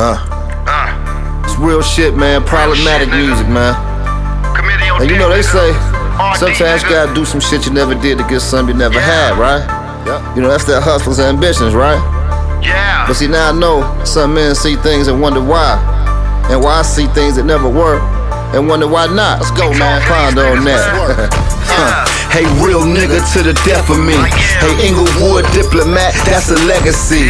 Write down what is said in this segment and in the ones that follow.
Huh? Uh, It's real shit, man. Problematic shit, music, man. And you know they say sometimes you gotta do some shit you never did to get something you never Yeah. had, right? Yep. You know that's that hustle's ambitions, right? Yeah. But see now I know some men see things and wonder why, and why I see things that never were, and wonder why not. Let's go, man. Ponder on that. Hey, real nigga to the death of me. Hey, Englewood diplomat, that's a legacy.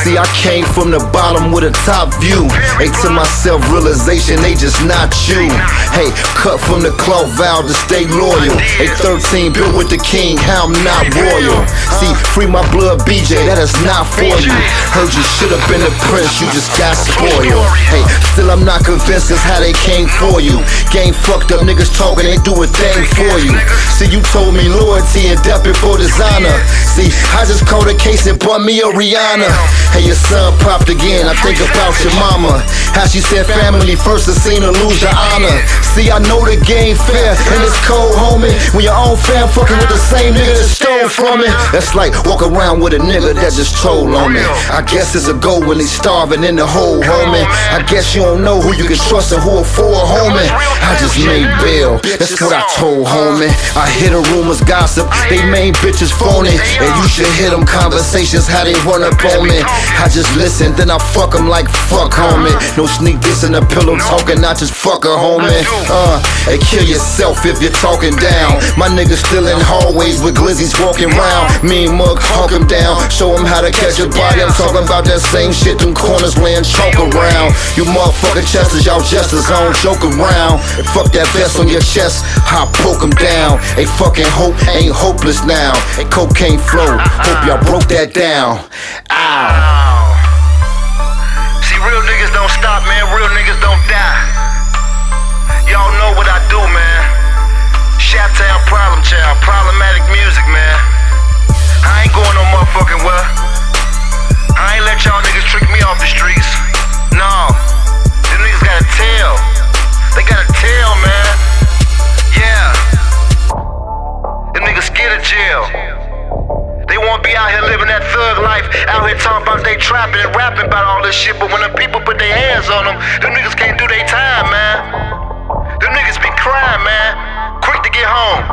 See, I came from the bottom with a top view. Hey, to my self realization, they just not you. Hey, cut from the cloth vow to stay loyal. Hey, 13 built with the king, how I'm not royal. See, free my blood, BJ, that is not for you. Heard you should have been a prince, you just got spoiled. Hey, still I'm not convinced that's how they came for you. Game fucked up niggas talking, they do a thing for you. See, you told me loyalty and death before dishonor. See, I just called a case and bought me a Rihanna. Hey, your son popped again. I think about your mama. How she said family first, I seen her lose your honor. See, I know the game fair and it's cold, homie. When your own fam fucking with the same nigga that stole from. That's like walk around with a nigga that just told on me. I guess it's a go when he's starving in the hole, homie. I guess you don't know who you can trust and who are for, homie. I just made bail. That's what I told, homie. I hear the rumors, gossip. They main bitches phony. And you should hear them conversations, how they run up on me. I just listen, then I fuck them like fuck, homie. No sneak this in the pillow talking, I just fuck a homie. Uh, hey, kill yourself if you're talking down. My niggas still in hallways with glizzies walking round. Me and Mug hawk him down. Show him how to catch a body. I'm talking about that same shit, them corners laying chalk around. You motherfucking chesters, y'all jesters, I don't joke around. And fuck that vest on your chest, I poke him down. A fucking hope ain't hopeless now. A cocaine flow, hope y'all broke that down. Ow. See, real niggas don't stop, man. Real niggas don't die. Y'all know what I do, man. Shoptown Problem this shit, but when the people put their hands on them, them niggas can't do their time, man. Them niggas be crying, man. Quick to get home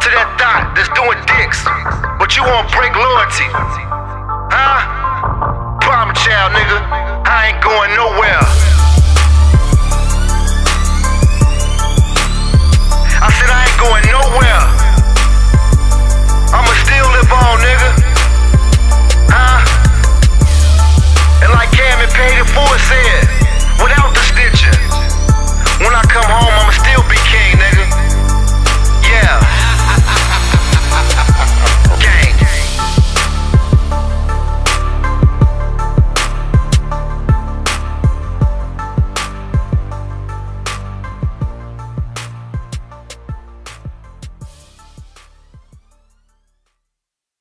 to that dot that's doing dicks, but you won't break loyalty. Huh? Problem child, nigga. I ain't going nowhere.